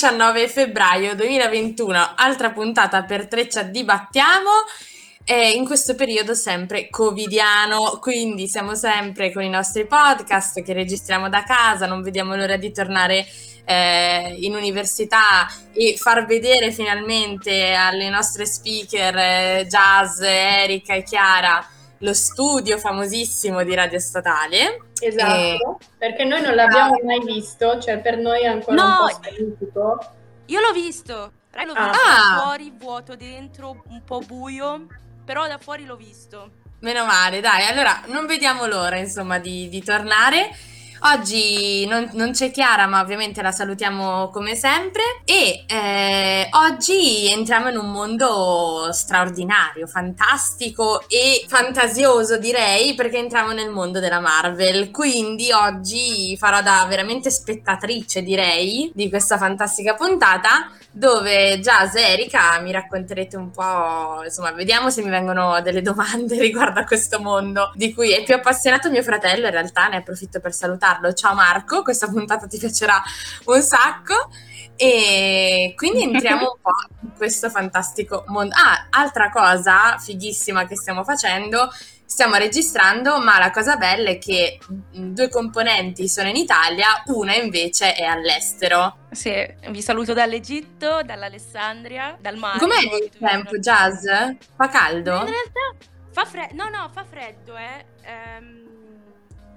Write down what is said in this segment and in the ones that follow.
19 febbraio 2021, altra puntata per Treccia Dibattiamo. E in questo periodo sempre covidiano, quindi siamo sempre con i nostri podcast che registriamo da casa, non vediamo l'ora di tornare eh, in università e far vedere finalmente alle nostre speaker eh, Jazz, Erika e Chiara lo studio famosissimo di Radio Statale. Esatto, e... perché noi non l'abbiamo ah. mai visto, cioè per noi è ancora no, un po' scientifico. Io l'ho visto, l'ho ah. visto ah. fuori, vuoto dentro, un po' buio, però da fuori l'ho visto. Meno male, dai, allora non vediamo l'ora insomma di, di tornare Oggi non, non, c'è Chiara, ma ovviamente la salutiamo come sempre. E eh, oggi entriamo in un mondo straordinario, fantastico e fantasioso, direi, perché entriamo nel mondo della Marvel. Quindi oggi farò da veramente spettatrice, direi, di questa fantastica puntata dove Jazz e Erika mi racconterete un po', insomma, vediamo se mi vengono delle domande riguardo a questo mondo di cui è più appassionato mio fratello, in realtà ne approfitto per salutarlo. Ciao Marco, questa puntata ti piacerà un sacco. E quindi entriamo un po' in questo fantastico mondo. Ah, altra cosa fighissima che stiamo facendo stiamo registrando, ma la cosa bella è che due componenti sono in Italia, una invece è all'estero. Sì, vi saluto dall'Egitto, dall'Alessandria, dal mare. Com'è il tempo, Jazz? Fa caldo? In realtà fa freddo, no no, fa freddo, eh. Ehm,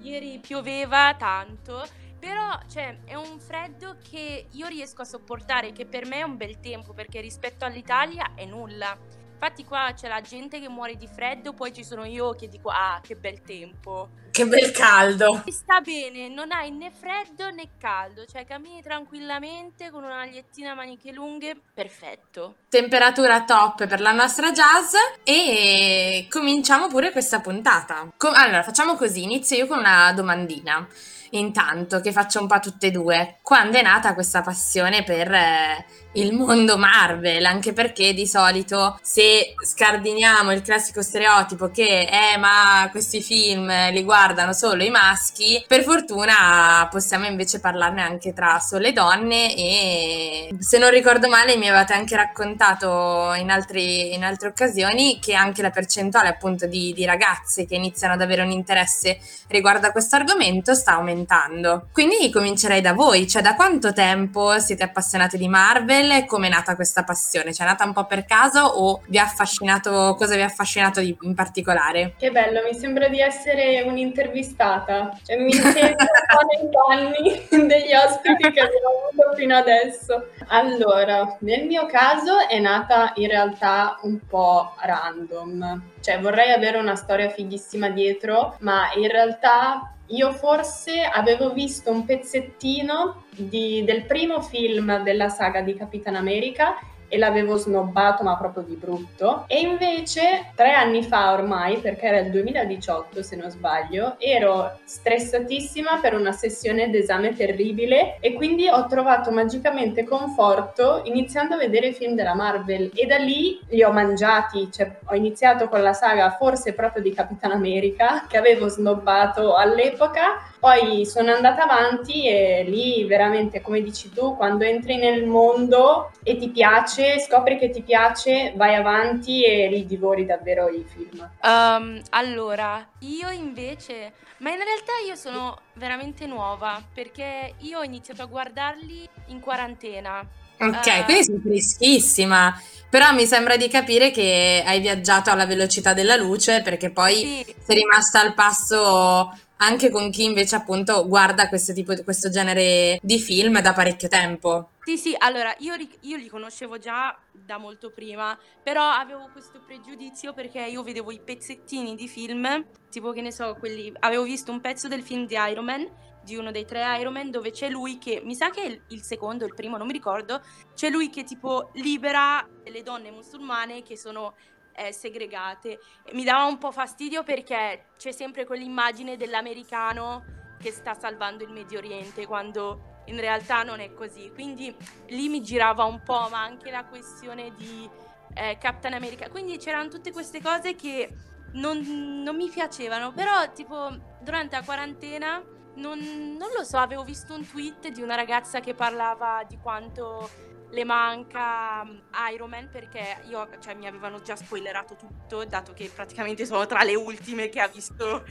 ieri pioveva tanto, però cioè, è un freddo che io riesco a sopportare, che per me è un bel tempo, perché rispetto all'Italia è nulla. Infatti qua c'è la gente che muore di freddo, poi ci sono io che dico ah che bel tempo. Che bel caldo. Sta bene, non hai né freddo né caldo, cioè cammini tranquillamente con una magliettina a maniche lunghe, perfetto. Temperatura top per la nostra jazz e cominciamo pure questa puntata. Com- allora facciamo così, inizio io con una domandina intanto che faccio un po' tutte e due. Quando è nata questa passione per eh, il mondo Marvel, anche perché di solito se scardiniamo il classico stereotipo che eh ma questi film li guardano solo i maschi, per fortuna possiamo invece parlarne anche tra sole donne e se non ricordo male mi avevate anche raccontato in, altri, in altre occasioni che anche la percentuale appunto di, di ragazze che iniziano ad avere un interesse riguardo a questo argomento sta aumentando. Quindi comincerei da voi, cioè da quanto tempo siete appassionati di Marvel? Marvel come è nata questa passione? Cioè è nata un po' per caso o vi ha affascinato, cosa vi ha affascinato di, in particolare? Che bello, mi sembra di essere un'intervistata, cioè mi sento un po' nei panni degli ospiti che abbiamo avuto fino adesso. Allora, nel mio caso è nata in realtà un po' random, cioè vorrei avere una storia fighissima dietro, ma in realtà io forse avevo visto un pezzettino di, del primo film della saga di Capitan America e l'avevo snobbato ma proprio di brutto. E invece tre anni fa ormai perché era il 2018 se non sbaglio ero stressatissima per una sessione d'esame terribile e quindi ho trovato magicamente conforto iniziando a vedere i film della Marvel. E da lì li ho mangiati cioè ho iniziato con la saga forse proprio di Capitan America che avevo snobbato all'epoca. Poi sono andata avanti e lì veramente, come dici tu, quando entri nel mondo e ti piace, scopri che ti piace, vai avanti e li divori davvero i film. Um, allora, io invece, ma in realtà io sono veramente nuova perché io ho iniziato a guardarli in quarantena. Ok, uh, quindi sei freschissima. Però mi sembra di capire che hai viaggiato alla velocità della luce perché poi sì. sei rimasta al passo anche con chi invece appunto guarda questo tipo di questo genere di film da parecchio tempo. Sì, sì, allora io, io, li conoscevo già da molto prima, però avevo questo pregiudizio perché io vedevo i pezzettini di film, tipo che ne so, quelli, avevo visto un pezzo del film di Iron Man, di uno dei tre Iron Man, dove c'è lui che, mi sa che è il, il secondo, il primo, non mi ricordo, c'è lui che tipo libera le donne musulmane che sono eh, segregate. Mi dava un po' fastidio perché c'è sempre quell'immagine dell'americano che sta salvando il Medio Oriente quando in realtà non è così. Quindi lì mi girava un po', ma anche la questione di eh, Captain America. Quindi c'erano tutte queste cose che non, non mi piacevano, però tipo durante la quarantena Non, non lo so, avevo visto un tweet di una ragazza che parlava di quanto le manca mm, Iron Man perché io, cioè, mi avevano già spoilerato tutto, dato che praticamente sono tra le ultime che ha visto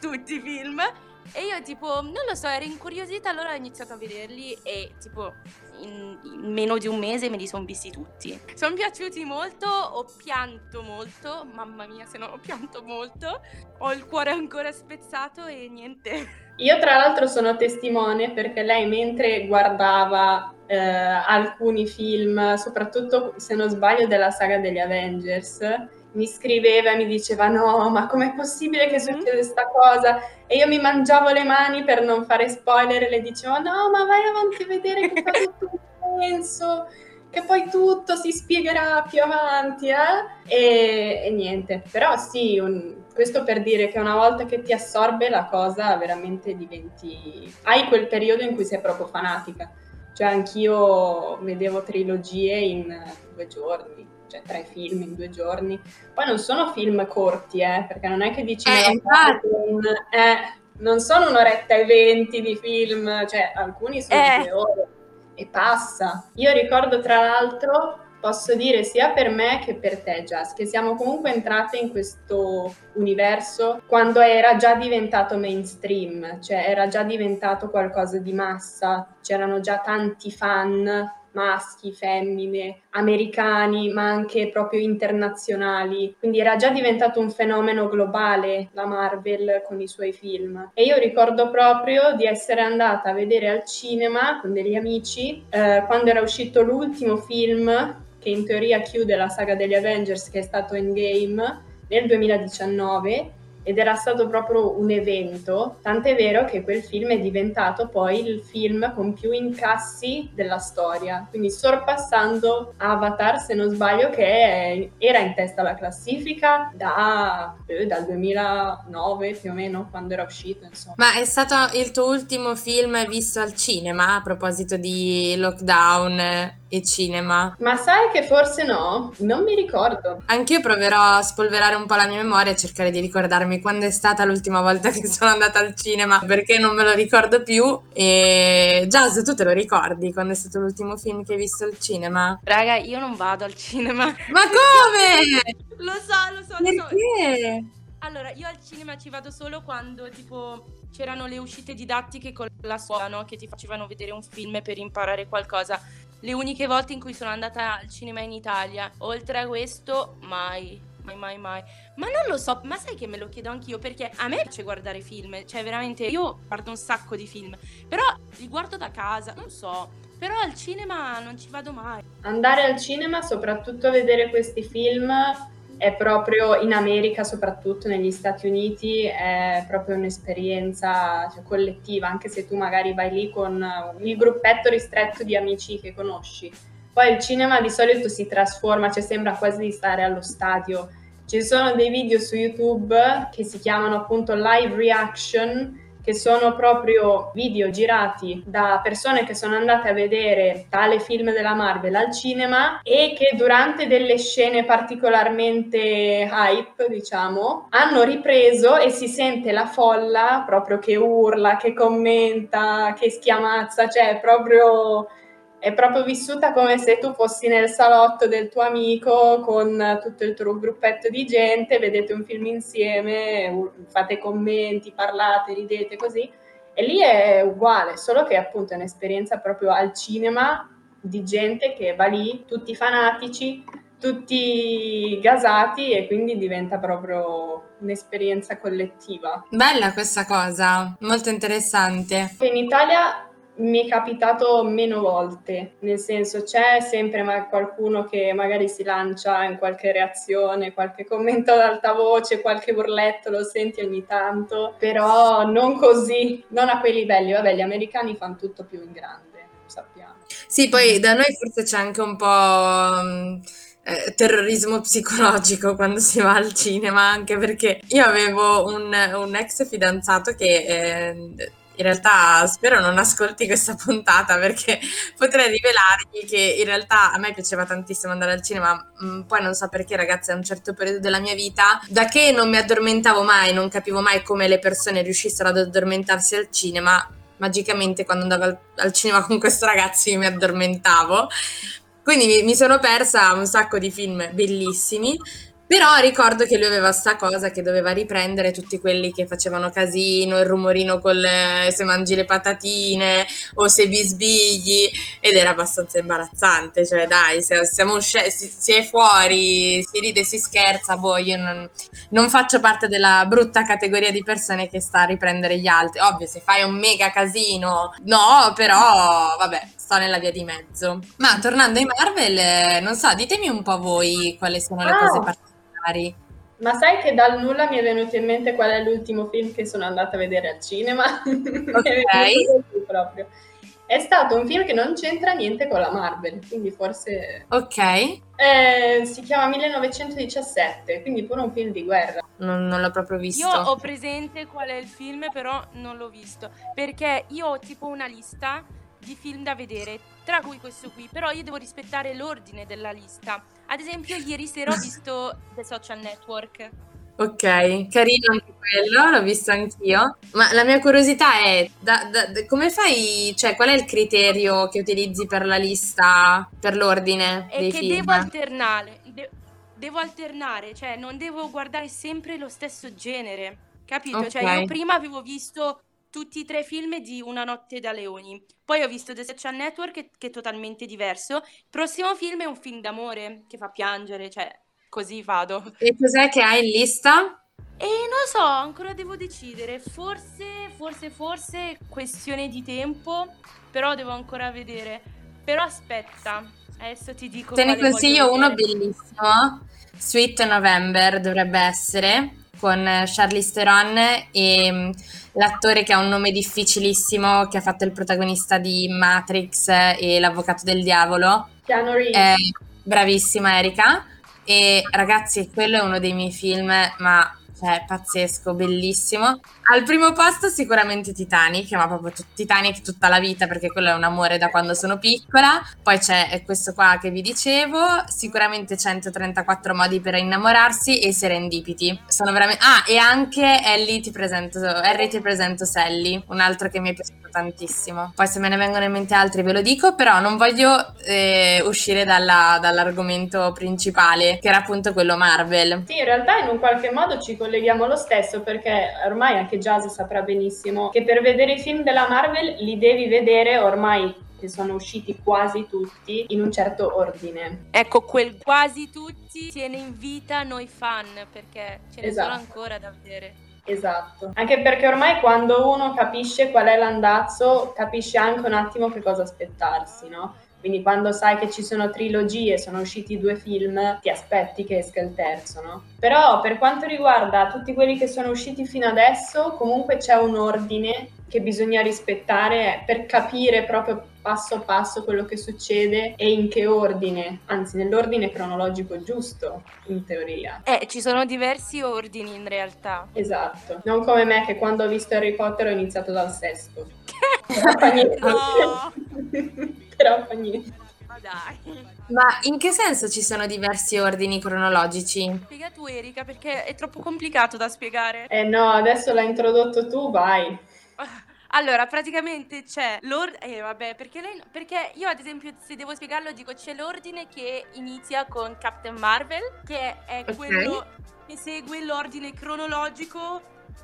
tutti i film. E io tipo, non lo so, ero incuriosita, allora ho iniziato a vederli e tipo in, in meno di un mese me li sono visti tutti. Sono piaciuti molto, ho pianto molto, mamma mia se non ho pianto molto, ho il cuore ancora spezzato e niente. Io tra l'altro sono testimone perché lei mentre guardava eh, alcuni film, soprattutto se non sbaglio della saga degli Avengers, mi scriveva e mi diceva no, ma com'è possibile che mm-hmm. succeda questa cosa? E io mi mangiavo le mani per non fare spoiler e le dicevo no, ma vai avanti a vedere che tutto un senso, che poi tutto si spiegherà più avanti, eh? E, e niente, però sì, un, questo per dire che una volta che ti assorbe la cosa veramente diventi... hai quel periodo in cui sei proprio fanatica cioè anch'io vedevo trilogie in due giorni, cioè tre film in due giorni. Poi non sono film corti, eh, perché non è che dici... Eh, un, eh, non sono un'oretta e venti di film, cioè alcuni sono eh. due ore e passa. Io ricordo tra l'altro posso dire sia per me che per te, Jazz, che siamo comunque entrate in questo universo quando era già diventato mainstream, cioè era già diventato qualcosa di massa, c'erano già tanti fan maschi, femmine, americani, ma anche proprio internazionali. Quindi era già diventato un fenomeno globale la Marvel con i suoi film. E io ricordo proprio di essere andata a vedere al cinema con degli amici eh, quando era uscito l'ultimo film che in teoria chiude la saga degli Avengers che è stato Endgame nel 2019 ed era stato proprio un evento, tant'è vero che quel film è diventato poi il film con più incassi della storia, quindi sorpassando Avatar, se non sbaglio, che era in testa alla classifica da, eh, dal 2009 più o meno, quando era uscito. Insomma. Ma è stato il tuo ultimo film visto al cinema a proposito di lockdown? E cinema. Ma sai che forse no? Non mi ricordo. Anch'io proverò a spolverare un po' la mia memoria e cercare di ricordarmi quando è stata l'ultima volta che sono andata al cinema, perché non me lo ricordo più. E Jazz, tu te lo ricordi quando è stato l'ultimo film che hai visto al cinema? Raga, io non vado al cinema. Ma come? lo so, lo so, perché? lo so. Allora, io al cinema ci vado solo quando tipo c'erano le uscite didattiche con la scuola, no? Che ti facevano vedere un film per imparare qualcosa le uniche volte in cui sono andata al cinema in Italia. Oltre a questo, mai. Mai, mai, mai. Ma non lo so, ma sai che me lo chiedo anch'io perché a me piace guardare film, cioè veramente io guardo un sacco di film, però li guardo da casa, non so, però al cinema non ci vado mai. Andare al cinema, soprattutto a vedere questi film, è proprio in America, soprattutto negli Stati Uniti, è proprio un'esperienza cioè, collettiva, anche se tu magari vai lì con il gruppetto ristretto di amici che conosci. Poi il cinema di solito si trasforma, cioè sembra quasi di stare allo stadio. Ci sono dei video su YouTube che si chiamano appunto live reaction, che sono proprio video girati da persone che sono andate a vedere tale film della Marvel al cinema e che durante delle scene particolarmente hype, diciamo, hanno ripreso e si sente la folla proprio che urla, che commenta, che schiamazza, cioè proprio è proprio vissuta come se tu fossi nel salotto del tuo amico con tutto il tuo gruppetto di gente, vedete un film insieme, fate commenti, parlate, ridete così. E lì è uguale, solo che appunto è un'esperienza proprio al cinema di gente che va lì, tutti fanatici, tutti gasati e quindi diventa proprio un'esperienza collettiva. Bella questa cosa, molto interessante. In Italia mi è capitato meno volte, nel senso c'è sempre qualcuno che magari si lancia in qualche reazione, qualche commento ad alta voce, qualche burletto lo senti ogni tanto, però non così, non a quei livelli. Vabbè, gli americani fanno tutto più in grande, sappiamo. Sì, poi da noi forse c'è anche un po'... Mm, eh, terrorismo psicologico quando si va al cinema, anche perché io avevo un, un ex fidanzato che eh, in realtà spero non ascolti questa puntata perché potrei rivelargli che in realtà a me piaceva tantissimo andare al cinema, mm, poi non so perché ragazzi a un certo periodo della mia vita, da che non mi addormentavo mai, non capivo mai come le persone riuscissero ad addormentarsi al cinema, magicamente quando andavo al, cinema con questo ragazzo io mi addormentavo. Quindi mi sono persa un sacco di film bellissimi però ricordo che lui aveva sta cosa che doveva riprendere tutti quelli che facevano casino, il rumorino con le, se mangi le patatine o se bisbigli ed era abbastanza imbarazzante, cioè dai, se siamo usci- si, si, è fuori, si ride, si scherza, boh, io non, non, faccio parte della brutta categoria di persone che sta a riprendere gli altri. Ovvio, se fai un mega casino, no, però vabbè, sto nella via di mezzo. Ma tornando ai Marvel, non so, ditemi un po' voi quali sono le ah. cose particolari particolari. Ma sai che dal nulla mi è venuto in mente qual è l'ultimo film che sono andata a vedere al cinema? Ok. proprio. È stato un film che non c'entra niente con la Marvel, quindi forse... Ok. Eh, si chiama 1917, quindi pure un film di guerra. Non, non, l'ho proprio visto. Io ho presente qual è il film, però non l'ho visto. Perché io ho tipo una lista di film da vedere, tra cui questo qui, però io devo rispettare l'ordine della lista. Ad esempio, ieri sera ho visto The Social Network. Ok, carino anche quello, l'ho visto anch'io. Ma la mia curiosità è, da, da, come fai, cioè qual è il criterio che utilizzi per la lista, per l'ordine è dei che film? devo alternare, de- devo alternare, cioè non devo guardare sempre lo stesso genere, capito? Okay. Cioè io prima avevo visto tutti i tre film di Una notte da leoni. Poi ho visto The Social Network che, che, è totalmente diverso. Il prossimo film è un film d'amore che fa piangere, cioè così vado. E cos'è che hai in lista? E non so, ancora devo decidere. Forse, forse, forse questione di tempo, però devo ancora vedere. Però aspetta, adesso ti dico. Te ne consiglio uno bellissimo. Sweet November dovrebbe essere con Charlize Theron e mm, l'attore che ha un nome difficilissimo che ha fatto il protagonista di Matrix e l'avvocato del diavolo. Keanu Reeves. Eh, bravissima Erika. E ragazzi, quello è uno dei miei film, ma cioè pazzesco, bellissimo. Al primo posto sicuramente Titanic, ma proprio t- Titanic tutta la vita perché quello è un amore da quando sono piccola. Poi c'è questo qua che vi dicevo, sicuramente 134 modi per innamorarsi e Serendipity. Sono veramente Ah, e anche Ellie ti presento Harry ti presento Sally, un altro che mi è piaciuto tantissimo. Poi se me ne vengono in mente altri ve lo dico, però non voglio eh, uscire dalla, dall'argomento principale, che era appunto quello Marvel. Sì, in realtà in un qualche modo ci colleghiamo lo stesso perché ormai anche Jazz saprà benissimo che per vedere i film della Marvel li devi vedere ormai che sono usciti quasi tutti in un certo ordine. Ecco, quel quasi tutti tiene in vita noi fan perché ce ne esatto. sono ancora da vedere. Esatto, anche perché ormai quando uno capisce qual è l'andazzo, capisce anche un attimo che cosa aspettarsi, no? Quindi quando sai che ci sono trilogie, sono usciti due film, ti aspetti che esca il terzo, no? Però per quanto riguarda tutti quelli che sono usciti fino adesso, comunque c'è un ordine che bisogna rispettare per capire proprio passo passo quello che succede e in che ordine, anzi nell'ordine cronologico giusto, in teoria. Eh, ci sono diversi ordini in realtà. Esatto, non come me che quando ho visto Harry Potter ho iniziato dal sesto. Però fa niente. No. Però fa niente. Ma dai. Ma in che senso ci sono diversi ordini cronologici? Spiega tu Erika perché è troppo complicato da spiegare. Eh no, adesso l'hai introdotto tu, vai. Allora, praticamente c'è l'ordine. Eh, vabbè, perché lei. Perché io, ad esempio, se devo spiegarlo, dico c'è l'ordine che inizia con Captain Marvel, che è okay. quello che segue l'ordine cronologico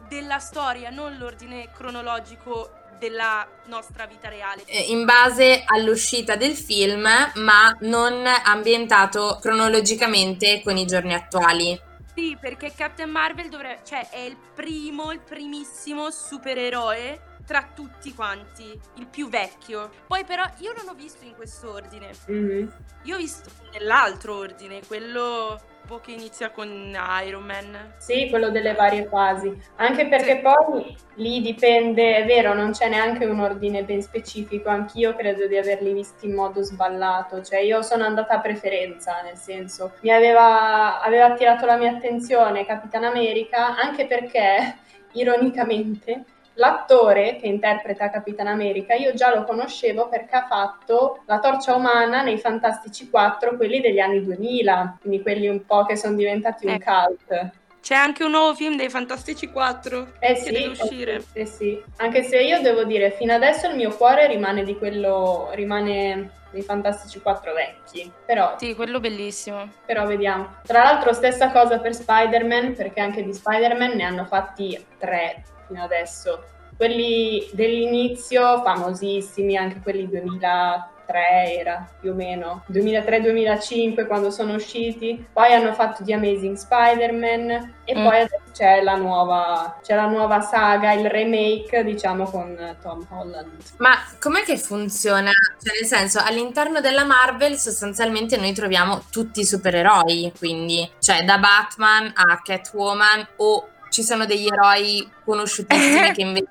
della storia, non l'ordine cronologico della nostra vita reale. Eh, in base all'uscita del film, ma non ambientato cronologicamente con i giorni attuali. Sì, perché Captain Marvel dovrebbe, cioè, è il primo, il primissimo supereroe tra tutti quanti, il più vecchio. Poi però io non ho visto in questo ordine. Mm-hmm. Io ho visto nell'altro ordine, quello che inizia con Iron Man. Sì, quello delle varie fasi. Anche perché sì. poi lì dipende, è vero, non c'è neanche un ordine ben specifico. Anch'io credo di averli visti in modo sballato. Cioè, io sono andata a preferenza, nel senso, mi aveva, aveva attirato la mia attenzione Capitan America, anche perché, ironicamente, L'attore che interpreta Capitan America io già lo conoscevo perché ha fatto la torcia umana nei Fantastici 4, quelli degli anni 2000, quindi quelli un po' che sono diventati un Eh. cult. C'è anche un nuovo film dei Fantastici 4 Eh che sì, deve uscire. eh sì, anche se io devo dire, fino adesso il mio cuore rimane di quello, rimane dei Fantastici 4 vecchi, però, Sì, quello bellissimo. però vediamo. Tra l'altro stessa cosa per Spider-Man, perché anche di Spider-Man ne hanno fatti tre fino adesso. Quelli dell'inizio, famosissimi, anche quelli 2003 era più o meno, 2003-2005 quando sono usciti. Poi hanno fatto The Amazing Spider-Man e Mm. poi adesso c'è la, nuova, c'è la nuova saga, il remake, diciamo, con Tom Holland. Ma com'è che funziona? Cioè, nel senso, all'interno della Marvel sostanzialmente noi troviamo tutti i supereroi, quindi, cioè da Batman a Catwoman o ci sono degli eroi conosciutissimi che invece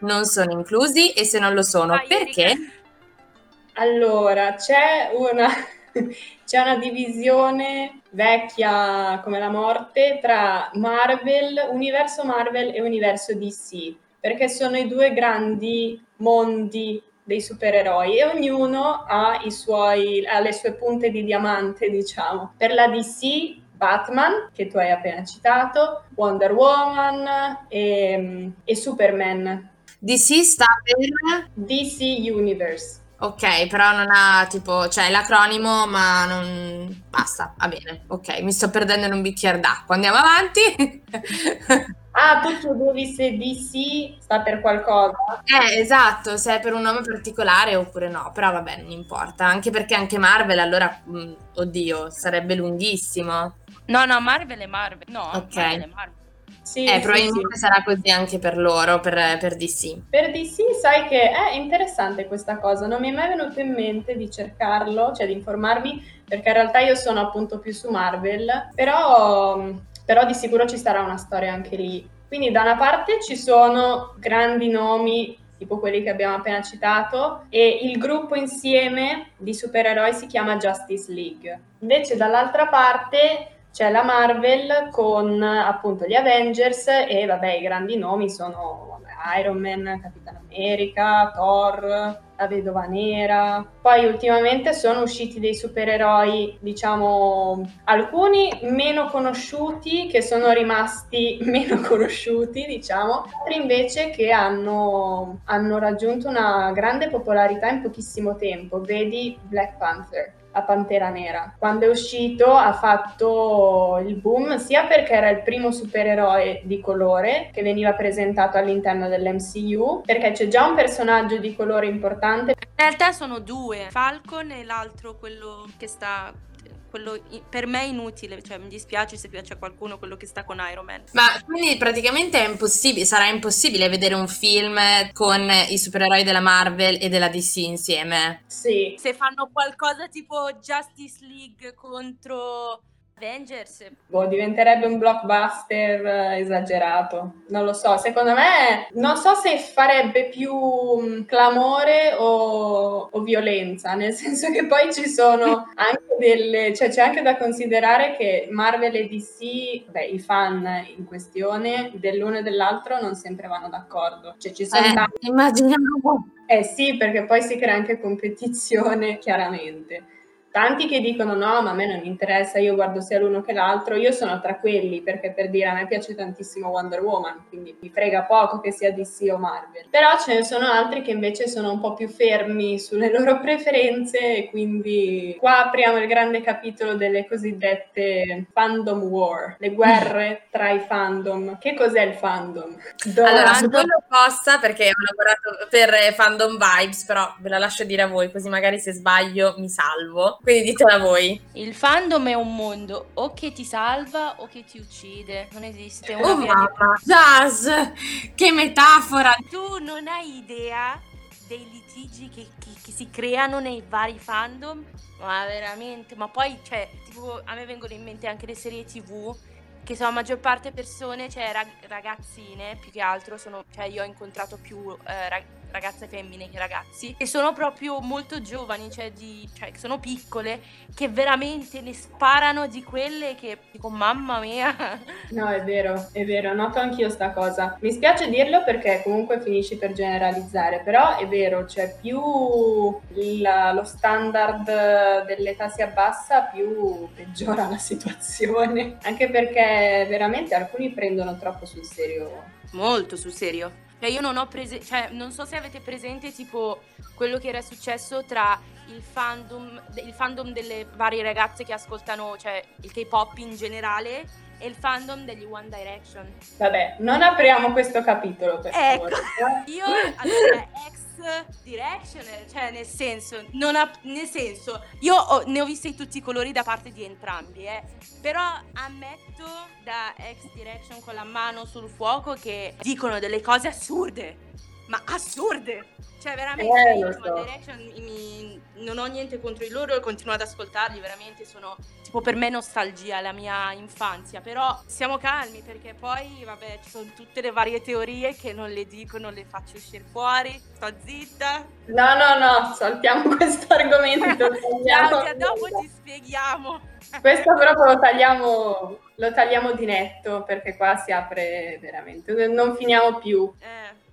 non sono inclusi e se non lo sono, Vai, perché? Erika. Allora, c'è una, c'è una divisione vecchia come la morte tra Marvel, universo Marvel e universo DC, perché sono i due grandi mondi dei supereroi e ognuno ha, i suoi, ha le sue punte di diamante, diciamo. Per la DC, Batman, che tu hai appena citato, Wonder Woman e, e Superman. DC sta per... DC Universe. Ok, però non ha tipo, cioè l'acronimo, ma non... Basta, va bene, ok, mi sto perdendo in un bicchiere d'acqua, andiamo avanti. Ah, tu chiedevi se DC sta per qualcosa? Eh, esatto, se è per un nome particolare oppure no, però vabbè, non importa, anche perché anche Marvel allora, mh, oddio, sarebbe lunghissimo. No, no, Marvel è Marvel. No, Ok. Marvel è Marvel. Sì, Eh, sì, probabilmente sì. sarà così anche per loro, per, per DC. Per DC sai che è interessante questa cosa, non mi è mai venuto in mente di cercarlo, cioè di informarmi, perché in realtà io sono appunto più su Marvel, però, però di sicuro ci sarà una storia anche lì. Quindi da una parte ci sono grandi nomi, tipo quelli che abbiamo appena citato, e il gruppo insieme di supereroi si chiama Justice League. Invece dall'altra parte c'è la Marvel con appunto gli Avengers e vabbè i grandi nomi sono Iron Man, Capitan America, Thor, la Vedova Nera. Poi ultimamente sono usciti dei supereroi, diciamo, alcuni meno conosciuti che sono rimasti meno conosciuti, diciamo, altri invece che hanno, hanno raggiunto una grande popolarità in pochissimo tempo. Vedi Black Panther la Pantera Nera. Quando è uscito ha fatto il boom sia perché era il primo supereroe di colore che veniva presentato all'interno dell'MCU, perché c'è già un personaggio di colore importante. In realtà sono due, Falcon e l'altro quello che sta quello per me è inutile, cioè mi dispiace se piace a qualcuno quello che sta con Iron Man. Ma quindi praticamente è impossibile, sarà impossibile vedere un film con i supereroi della Marvel e della DC insieme. Sì, Se fanno qualcosa tipo Justice League contro Avengers, boh, diventerebbe un blockbuster eh, esagerato. Non lo so, secondo me non so se farebbe più mh, clamore o, o violenza, nel senso che poi ci sono anche delle, cioè c'è anche da considerare che Marvel e DC, beh, i fan in questione dell'uno e dell'altro non sempre vanno d'accordo. Cioè ci sono Eh, tanti immaginiamo. eh sì, perché poi si crea anche competizione, chiaramente. Tanti che dicono no, ma a me non interessa, io guardo sia l'uno che l'altro, io sono tra quelli, perché per dire a me piace tantissimo Wonder Woman, quindi mi frega poco che sia DC o Marvel. Però ce ne sono altri che invece sono un po' più fermi sulle loro preferenze e quindi qua apriamo il grande capitolo delle cosiddette fandom war, le guerre tra i fandom. Che cos'è il fandom? Dove- Allora, su quello posta perché ho lavorato per eh, Fandom Vibes, però ve la lascio dire a voi, così magari se sbaglio mi salvo. Quindi ditela voi. il fandom è un mondo o che ti salva o che ti uccide, non esiste una Oh via di mamma, Jazz, che metafora! Tu non hai idea dei litigi che, che- che si creano nei vari fandom? Ma veramente, ma poi, cioè, tipo, a me vengono in mente anche le serie TV, che sono la maggior parte persone, cioè rag- ragazzine, più che altro, sono, cioè io ho incontrato più eh, rag- ragazze femmine che ragazzi, e sono proprio molto giovani, cioè, di, cioè sono piccole, che veramente ne sparano di quelle che dico mamma mia. No, è vero, è vero, noto anch'io sta cosa. Mi spiace dirlo perché comunque finisci per generalizzare, però è vero, cioè più il, lo standard dell'età si abbassa, più peggiora la situazione. Anche perché veramente alcuni prendono troppo sul serio. Molto sul serio. Cioè io non ho prese, cioè non so se avete presente tipo quello che era successo tra il fandom, il fandom delle varie ragazze che ascoltano, cioè il K-pop in generale e il fandom degli One Direction. Vabbè, non apriamo questo capitolo per Ecco, favore. io allora, ex direction, cioè nel senso, non ha, nel senso, io ho- ne ho visti tutti i colori da parte di entrambi, eh. Però ammetto da ex direction con la mano sul fuoco che dicono delle cose assurde, ma assurde. Cioè veramente Eh, io One so. Direction mi- non ho niente contro di loro, continuo ad ascoltarli, veramente sono tipo per me nostalgia, la mia infanzia, però siamo calmi perché poi vabbè ci sono tutte le varie teorie che non le dico, non le faccio uscire fuori, sto zitta. No, no, no, saltiamo questo argomento. Claudia, dopo ti spieghiamo. Questo proprio lo tagliamo, lo tagliamo di netto perché qua si apre veramente, non finiamo più. Eh,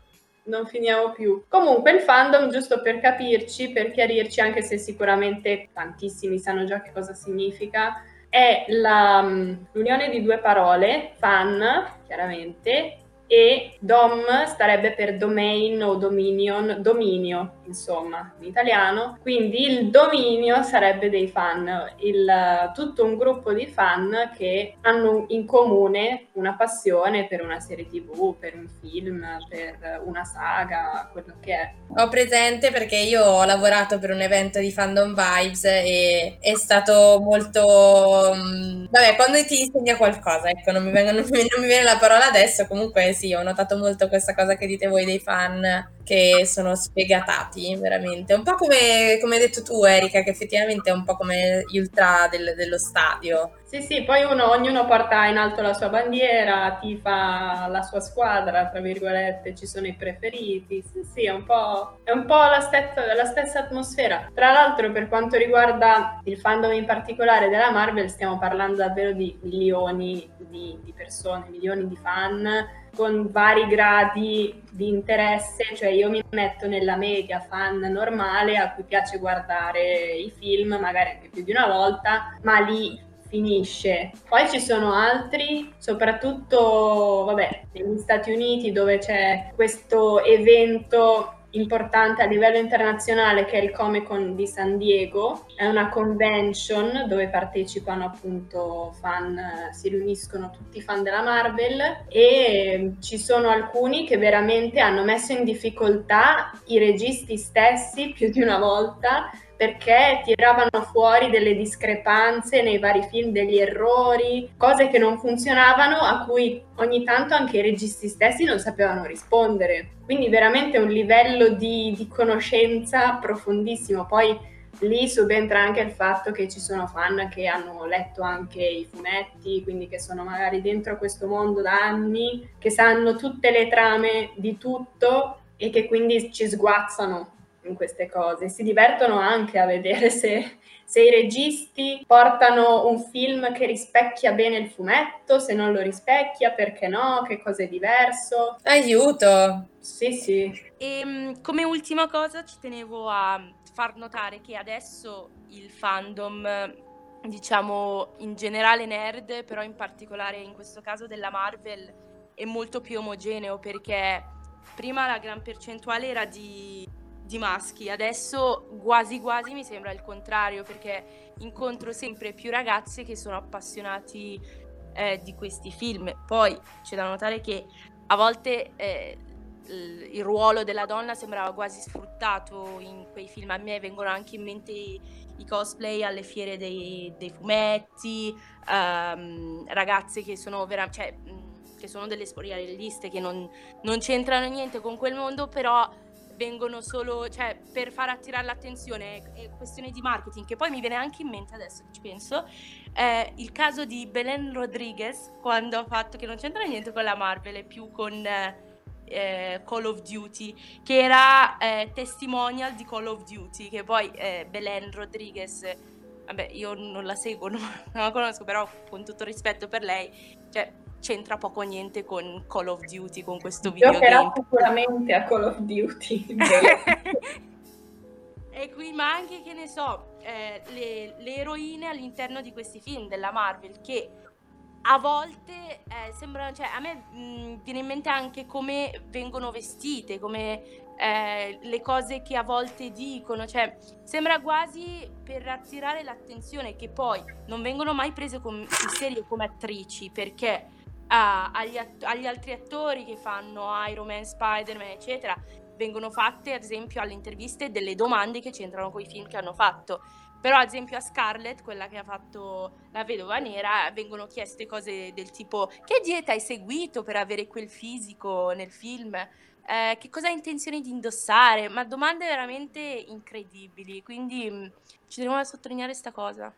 Non finiamo più. Comunque il fandom, giusto per capirci, per chiarirci, anche se sicuramente tantissimi sanno già che cosa significa, è la, mm, l'unione di due parole, fan, chiaramente, e dom starebbe per domain o dominion, dominio, insomma, in italiano. Quindi il dominio sarebbe dei fan, il- tutto un gruppo di fan che hanno in comune una passione per una serie tv, per un film, per una saga, quello che è. Ho presente perché io ho lavorato per un evento di Fandom Vibes e è stato molto... mm, Vabbè, quando ti insegna qualcosa, ecco, non mi, vengono- non mi- non mi viene la parola adesso, comunque sì, ho notato molto questa cosa che dite voi dei fan che sono sfegatati, veramente. Un po' come, come hai detto tu, Erika, che effettivamente è un po' come gli ultra del- dello stadio. Sì, sì, poi uno, ognuno porta in alto la sua bandiera, tifa la sua squadra, tra virgolette, ci sono i preferiti. Sì, sì, è un po', è un po' la, stessa, la stessa atmosfera. Tra l'altro, per quanto riguarda il fandom in particolare della Marvel, stiamo parlando davvero di milioni di, di persone, milioni di fan con vari gradi di interesse, cioè io mi metto nella media fan normale a cui piace guardare i film, magari anche più di una volta, ma lì finisce. Poi ci sono altri, soprattutto vabbè, negli Stati Uniti dove c'è questo evento importante a livello internazionale che è il Comic Con di San Diego, è una convention dove partecipano appunto fan, si riuniscono tutti i fan della Marvel e ci sono alcuni che veramente hanno messo in difficoltà i registi stessi più di una volta perché tiravano fuori delle discrepanze nei vari film, degli errori, cose che non funzionavano a cui ogni tanto anche i registi stessi non sapevano rispondere. Quindi veramente un livello di, di conoscenza profondissimo. Poi lì subentra anche il fatto che ci sono fan che hanno letto anche i fumetti, quindi che sono magari dentro questo mondo da anni, che sanno tutte le trame di tutto e che quindi ci sguazzano in queste cose. Si divertono anche a vedere se, se i registi portano un film che rispecchia bene il fumetto, se non lo rispecchia, perché no, che cosa è diverso. Aiuto! Sì, sì. E mh, come ultima cosa ci tenevo a far notare che adesso il fandom, diciamo in generale nerd, però in particolare in questo caso della Marvel, è molto più omogeneo perché prima la gran percentuale era di, di maschi, adesso quasi quasi mi sembra il contrario perché incontro sempre più ragazze che sono appassionati eh, di questi film. Poi c'è da notare che a volte eh, il ruolo della donna sembrava quasi sfruttato in quei film. A me vengono anche in mente i, i cosplay alle fiere dei, dei fumetti, ehm, ragazze che sono veramente. Cioè, che sono delle sporialiste che non, non c'entrano niente con quel mondo, però vengono solo, cioè, per far attirare l'attenzione, è, questione di marketing, che poi mi viene anche in mente adesso che ci penso, eh, il caso di Belen Rodriguez, quando ha fatto, che non c'entra niente con la Marvel, è più con, eh, eh, Call of Duty, che era eh, testimonial di Call of Duty, che poi eh, Belen Rodriguez, vabbè io non la seguo, non la conosco, però con tutto rispetto per lei, cioè c'entra poco o niente con Call of Duty, con questo videogame. Giocherà sicuramente a Call of Duty. e qui, ma anche, che ne so, eh, le, le, eroine all'interno di questi film della Marvel che a volte eh, sembrano, cioè a me mh, viene in mente anche come vengono vestite, come eh, le cose che a volte dicono, cioè sembra quasi per attirare l'attenzione che poi non vengono mai prese com- in serie come attrici perché ah, agli, att- agli altri attori che fanno Iron Man, Spider-Man, eccetera, vengono fatte ad esempio alle interviste delle domande che c'entrano con i film che hanno fatto. Però ad esempio a Scarlett, quella che ha fatto la vedova nera, vengono chieste cose del tipo che dieta hai seguito per avere quel fisico nel film? Eh, che cosa hai intenzione di indossare? Ma domande veramente incredibili, quindi mh, mm, ci dobbiamo sottolineare questa cosa.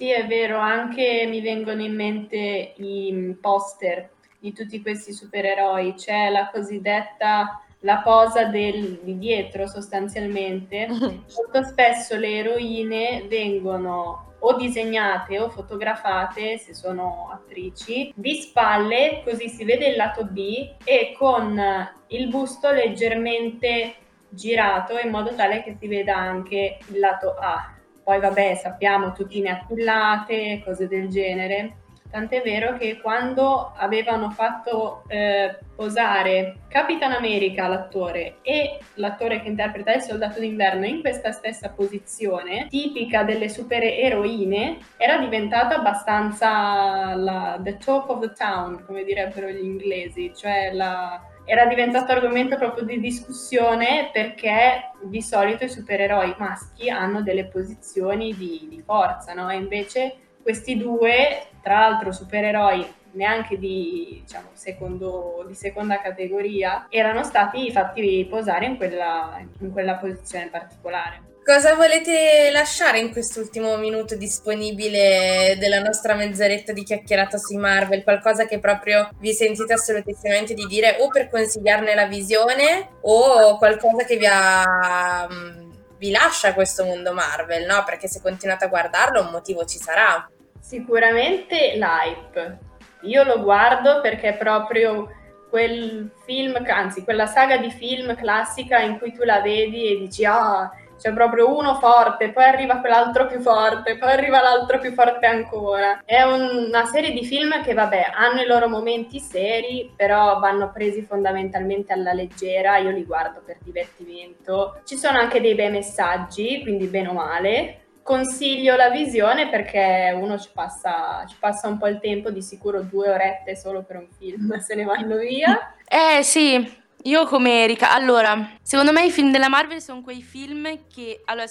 Sì, è vero, anche mi vengono in mente i mm, poster di tutti questi supereroi, c'è la cosiddetta la posa del, di dietro sostanzialmente, molto spesso le eroine vengono o disegnate o fotografate, se sono attrici, di spalle, così si vede il lato B e con il busto leggermente girato in modo tale che si veda anche il lato A. Poi vabbè, sappiamo tutine attillate, cose del genere. Tant'è vero che quando avevano fatto eh, posare Capitan America, l'attore, e l'attore che interpreta il soldato d'inverno in questa stessa posizione, tipica delle supereroine, era diventata abbastanza la, the talk of the town, come direbbero gli inglesi, cioè la, era diventato argomento proprio di discussione perché di solito i supereroi maschi hanno delle posizioni di, di forza, no? E invece questi due, tra l'altro supereroi neanche di, diciamo, secondo, di seconda categoria, erano stati fatti posare in quella, in quella posizione particolare. Cosa volete lasciare in quest'ultimo minuto disponibile della nostra mezz'oretta di chiacchierata sui Marvel? Qualcosa che proprio vi sentite assolutissimamente di dire o per consigliarne la visione o qualcosa che vi ha mm, vi lascia questo mondo Marvel, no? Perché se continuate a guardarlo un motivo ci sarà. Sicuramente l'hype. Io lo guardo perché è proprio quel film, anzi quella saga di film classica in cui tu la vedi e dici ah, c'è proprio uno forte, poi arriva quell'altro più forte, poi arriva l'altro più forte ancora. È un, una serie di film che, vabbè, hanno i loro momenti seri, però vanno presi fondamentalmente alla leggera. Io li guardo per divertimento. Ci sono anche dei bei messaggi, quindi bene o male. Consiglio la visione perché uno ci passa, ci passa un po' il tempo, di sicuro due orette solo per un film, se ne vanno via. Eh sì, io come Erika, allora, secondo me i film della Marvel sono quei film che, allora,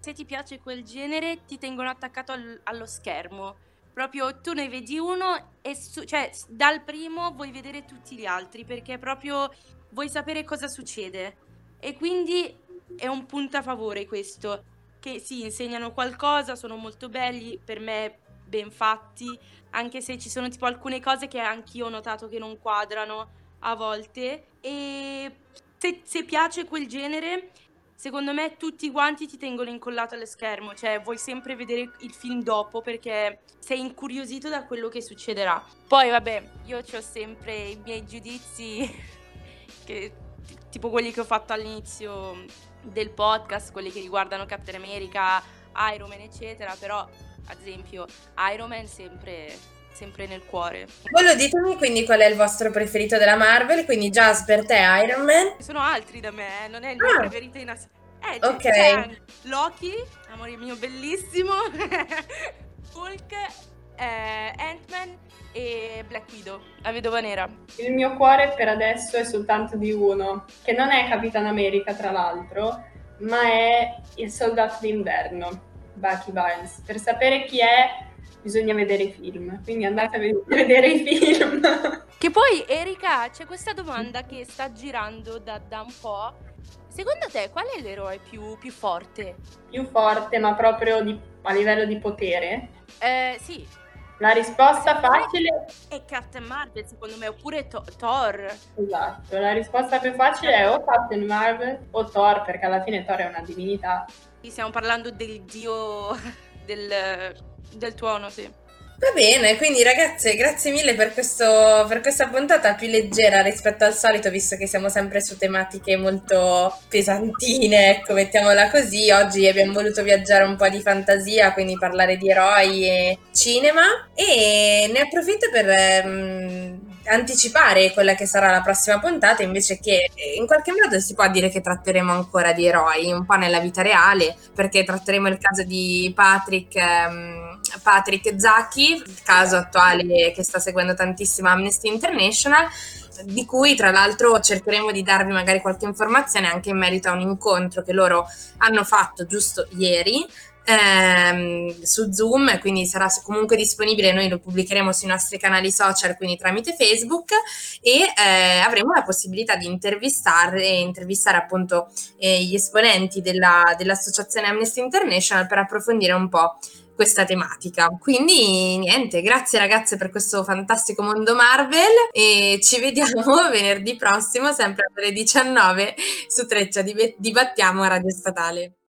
se ti piace quel genere, ti tengono attaccato al- allo schermo. Proprio tu ne vedi uno e su- cioè dal primo vuoi vedere tutti gli altri perché proprio vuoi sapere cosa succede. E quindi è un punto a favore questo, che sì, insegnano qualcosa, sono molto belli, per me ben fatti, anche se ci sono tipo alcune cose che anch'io ho notato che non quadrano a volte e se, se piace quel genere secondo me tutti quanti ti tengono incollato allo schermo, cioè vuoi sempre vedere il film dopo perché sei incuriosito da quello che succederà. Poi vabbè, io ho sempre i miei giudizi, che, tipo quelli che ho fatto all'inizio del podcast, quelli che riguardano Captain America, Iron Man, eccetera, però ad esempio Iron Man sempre sempre nel cuore. Voi ditemi quindi qual è il vostro preferito della Marvel, quindi Jazz per te Iron Man. Sono altri da me, eh, non è il mio ah. preferito in assoluto. Eh, ok. C'è Loki, amore mio bellissimo, Hulk, eh, Ant-Man e Black Widow, la vedova nera. Il mio cuore per adesso è soltanto di uno, che non è Capitan America tra l'altro, ma è il soldato d'inverno, Bucky Barnes. Per sapere chi è bisogna vedere i film, quindi andate a vedere i film. Che poi, Erika, c'è questa domanda che sta girando da, da un po'. Secondo te, qual è l'eroe più, più forte? Più forte, ma proprio di, a livello di potere? Eh, sì. La risposta facile è Captain Marvel, secondo me, oppure to- Thor. Esatto, la risposta più facile è o Captain Marvel o Thor, perché alla fine Thor è una divinità. Stiamo parlando del dio del, del tuono, sì. Va bene, quindi ragazze, grazie mille per, questo, per questa puntata più leggera rispetto al solito, visto che siamo sempre su tematiche molto pesantine, ecco, mettiamola così. Oggi abbiamo voluto viaggiare un po' di fantasia, quindi parlare di eroi e cinema. E ne approfitto per um, anticipare quella che sarà la prossima puntata, invece che in qualche modo si può dire che tratteremo ancora di eroi, un po' nella vita reale, perché tratteremo il caso di Patrick. Um, Patrick Zacchi, il caso attuale che sta seguendo tantissimo Amnesty International, di cui tra l'altro cercheremo di darvi magari qualche informazione anche in merito a un incontro che loro hanno fatto giusto ieri ehm, su Zoom, quindi sarà comunque disponibile, noi lo pubblicheremo sui nostri canali social, quindi tramite Facebook e eh, avremo la possibilità di intervistare, intervistare appunto eh, gli esponenti della, dell'associazione Amnesty International per approfondire un po' questa tematica. Quindi niente, grazie ragazze per questo fantastico mondo Marvel e ci vediamo venerdì prossimo sempre alle 19 su Treccia Dibattiamo a Radio Statale.